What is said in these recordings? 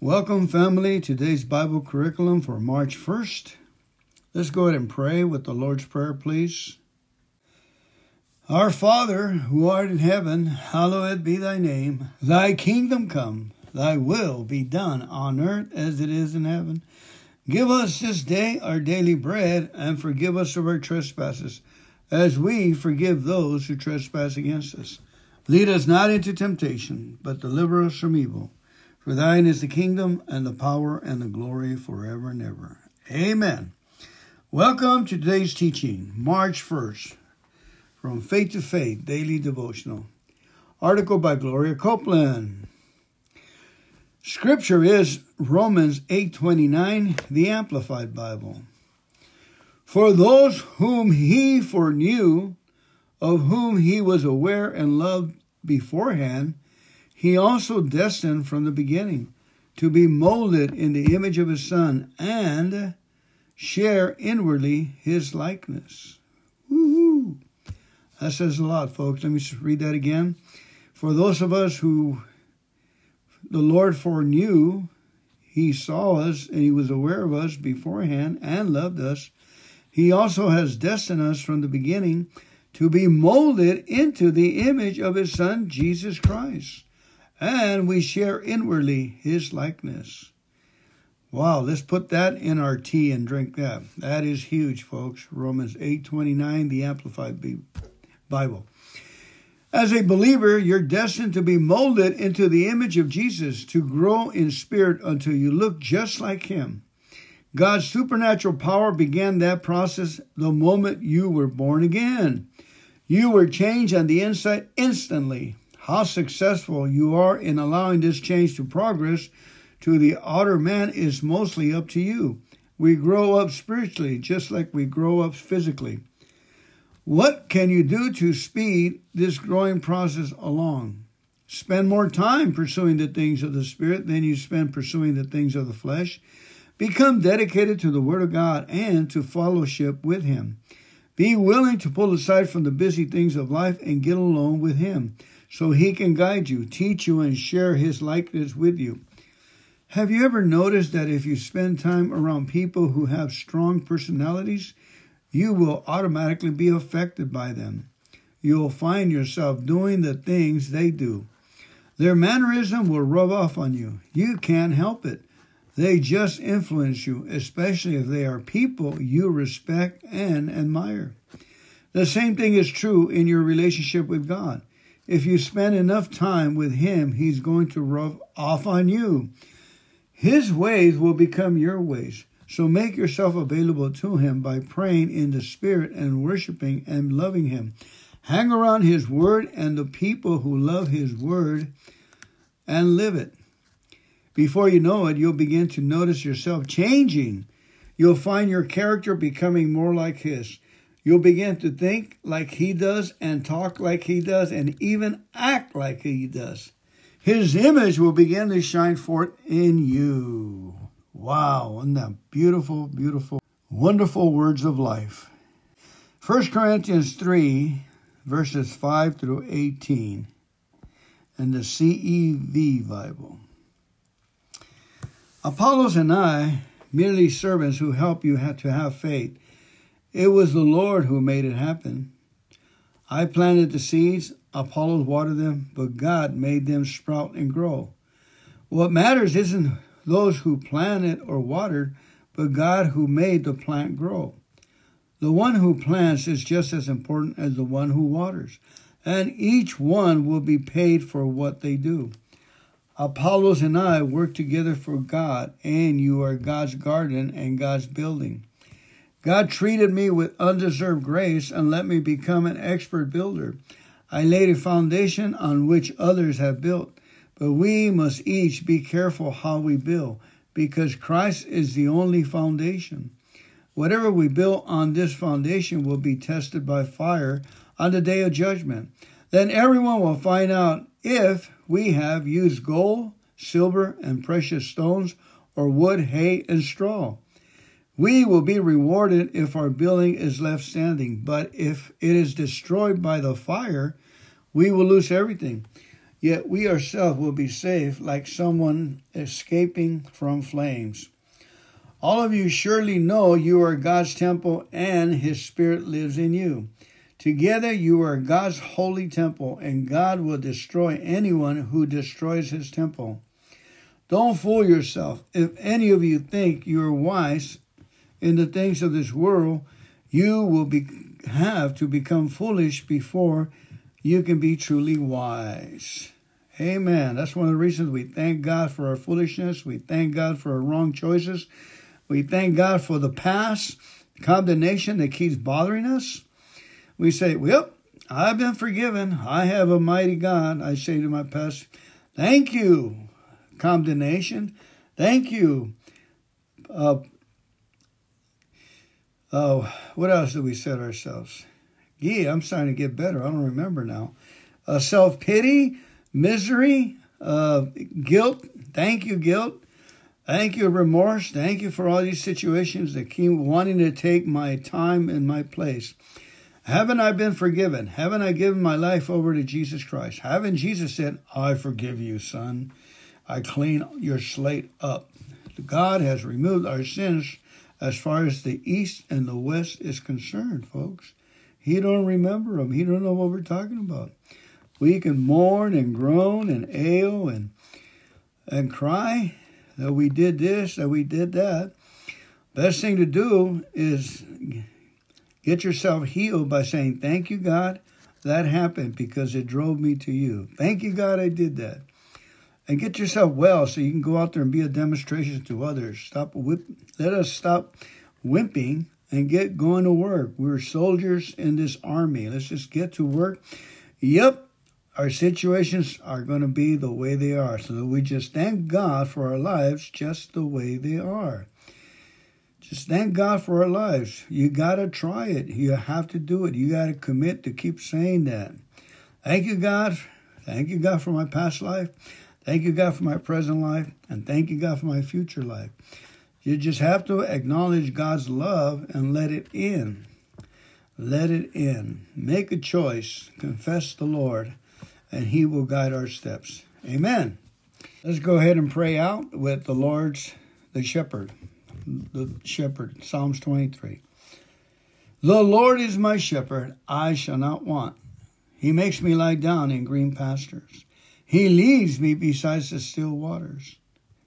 Welcome, family, today's Bible curriculum for March 1st. Let's go ahead and pray with the Lord's Prayer, please. Our Father, who art in heaven, hallowed be thy name. Thy kingdom come, thy will be done on earth as it is in heaven. Give us this day our daily bread, and forgive us of our trespasses, as we forgive those who trespass against us. Lead us not into temptation, but deliver us from evil. For thine is the kingdom, and the power, and the glory forever and ever. Amen. Welcome to today's teaching, March 1st, from Faith to Faith Daily Devotional. Article by Gloria Copeland. Scripture is Romans 8:29, the Amplified Bible. For those whom he foreknew, of whom he was aware and loved beforehand, he also destined from the beginning to be molded in the image of his Son and share inwardly his likeness. Woo-hoo. That says a lot, folks. Let me just read that again. For those of us who the Lord foreknew, He saw us and He was aware of us beforehand and loved us. He also has destined us from the beginning to be molded into the image of His Son, Jesus Christ. And we share inwardly His likeness. Wow, let's put that in our tea and drink that. That is huge, folks. Romans 8:29, the Amplified Bible. As a believer, you're destined to be molded into the image of Jesus, to grow in spirit until you look just like Him. God's supernatural power began that process the moment you were born again. You were changed on the inside instantly. How successful you are in allowing this change to progress to the outer man is mostly up to you. We grow up spiritually just like we grow up physically. What can you do to speed this growing process along? Spend more time pursuing the things of the Spirit than you spend pursuing the things of the flesh. Become dedicated to the Word of God and to fellowship with Him. Be willing to pull aside from the busy things of life and get alone with Him so He can guide you, teach you, and share His likeness with you. Have you ever noticed that if you spend time around people who have strong personalities, you will automatically be affected by them. You'll find yourself doing the things they do. Their mannerism will rub off on you. You can't help it. They just influence you, especially if they are people you respect and admire. The same thing is true in your relationship with God. If you spend enough time with Him, He's going to rub off on you. His ways will become your ways. So make yourself available to Him by praying in the Spirit and worshiping and loving Him. Hang around His Word and the people who love His Word and live it. Before you know it, you'll begin to notice yourself changing. You'll find your character becoming more like His. You'll begin to think like He does and talk like He does and even act like He does. His image will begin to shine forth in you. Wow, and that beautiful, beautiful, wonderful words of life. 1 Corinthians 3, verses 5 through 18, in the CEV Bible. Apollos and I, merely servants who help you to have faith, it was the Lord who made it happen. I planted the seeds, Apollos watered them, but God made them sprout and grow. What matters isn't those who planted or watered, but God who made the plant grow. The one who plants is just as important as the one who waters, and each one will be paid for what they do. Apollos and I work together for God, and you are God's garden and God's building. God treated me with undeserved grace and let me become an expert builder. I laid a foundation on which others have built. But we must each be careful how we build, because Christ is the only foundation. Whatever we build on this foundation will be tested by fire on the day of judgment. Then everyone will find out if we have used gold, silver, and precious stones, or wood, hay, and straw. We will be rewarded if our building is left standing, but if it is destroyed by the fire, we will lose everything. yet we ourselves will be safe like someone escaping from flames. All of you surely know you are God's temple and His Spirit lives in you. Together you are God's holy temple, and God will destroy anyone who destroys His temple. Don't fool yourself. If any of you think you are wise in the things of this world, you will be, have to become foolish before you can be truly wise. Amen. That's one of the reasons we thank God for our foolishness. We thank God for our wrong choices. We thank God for the past condemnation that keeps bothering us. We say, Well, I've been forgiven. I have a mighty God. I say to my past, Thank you, condemnation. Thank you. Uh, oh, what else did we set ourselves? Yeah, I'm starting to get better. I don't remember now. Uh, Self pity, misery, uh, guilt. Thank you, guilt. Thank you, remorse. Thank you for all these situations that keep wanting to take my time and my place. Haven't I been forgiven? Haven't I given my life over to Jesus Christ? Haven't Jesus said, I forgive you, son? I clean your slate up. God has removed our sins as far as the east and the west is concerned, folks. He don't remember them. He don't know what we're talking about. We can mourn and groan and ail and and cry that we did this, that we did that. Best thing to do is get yourself healed by saying, Thank you, God, that happened because it drove me to you. Thank you, God, I did that. And get yourself well so you can go out there and be a demonstration to others. Stop whip, let us stop wimping and get going to work. We're soldiers in this army. Let's just get to work. Yep, our situations are going to be the way they are. So we just thank God for our lives just the way they are. Just thank God for our lives. You got to try it. You have to do it. You got to commit to keep saying that. Thank you, God. Thank you, God, for my past life. Thank you, God, for my present life. And thank you, God, for my future life. You just have to acknowledge God's love and let it in. Let it in. Make a choice. Confess the Lord and He will guide our steps. Amen. Let's go ahead and pray out with the Lord's, the shepherd, the shepherd, Psalms 23. The Lord is my shepherd, I shall not want. He makes me lie down in green pastures. He leads me beside the still waters.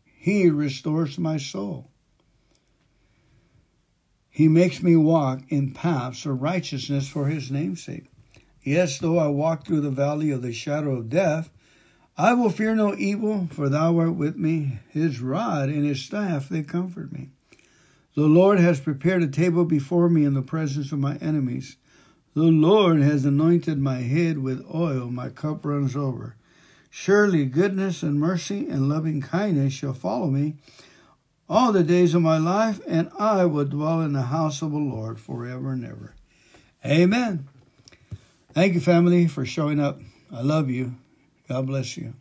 He restores my soul. He makes me walk in paths of righteousness for his name's sake. Yes, though I walk through the valley of the shadow of death, I will fear no evil, for thou art with me. His rod and his staff, they comfort me. The Lord has prepared a table before me in the presence of my enemies. The Lord has anointed my head with oil, my cup runs over. Surely goodness and mercy and loving kindness shall follow me all the days of my life, and I will dwell in the house of the Lord forever and ever. Amen. Thank you, family, for showing up. I love you. God bless you.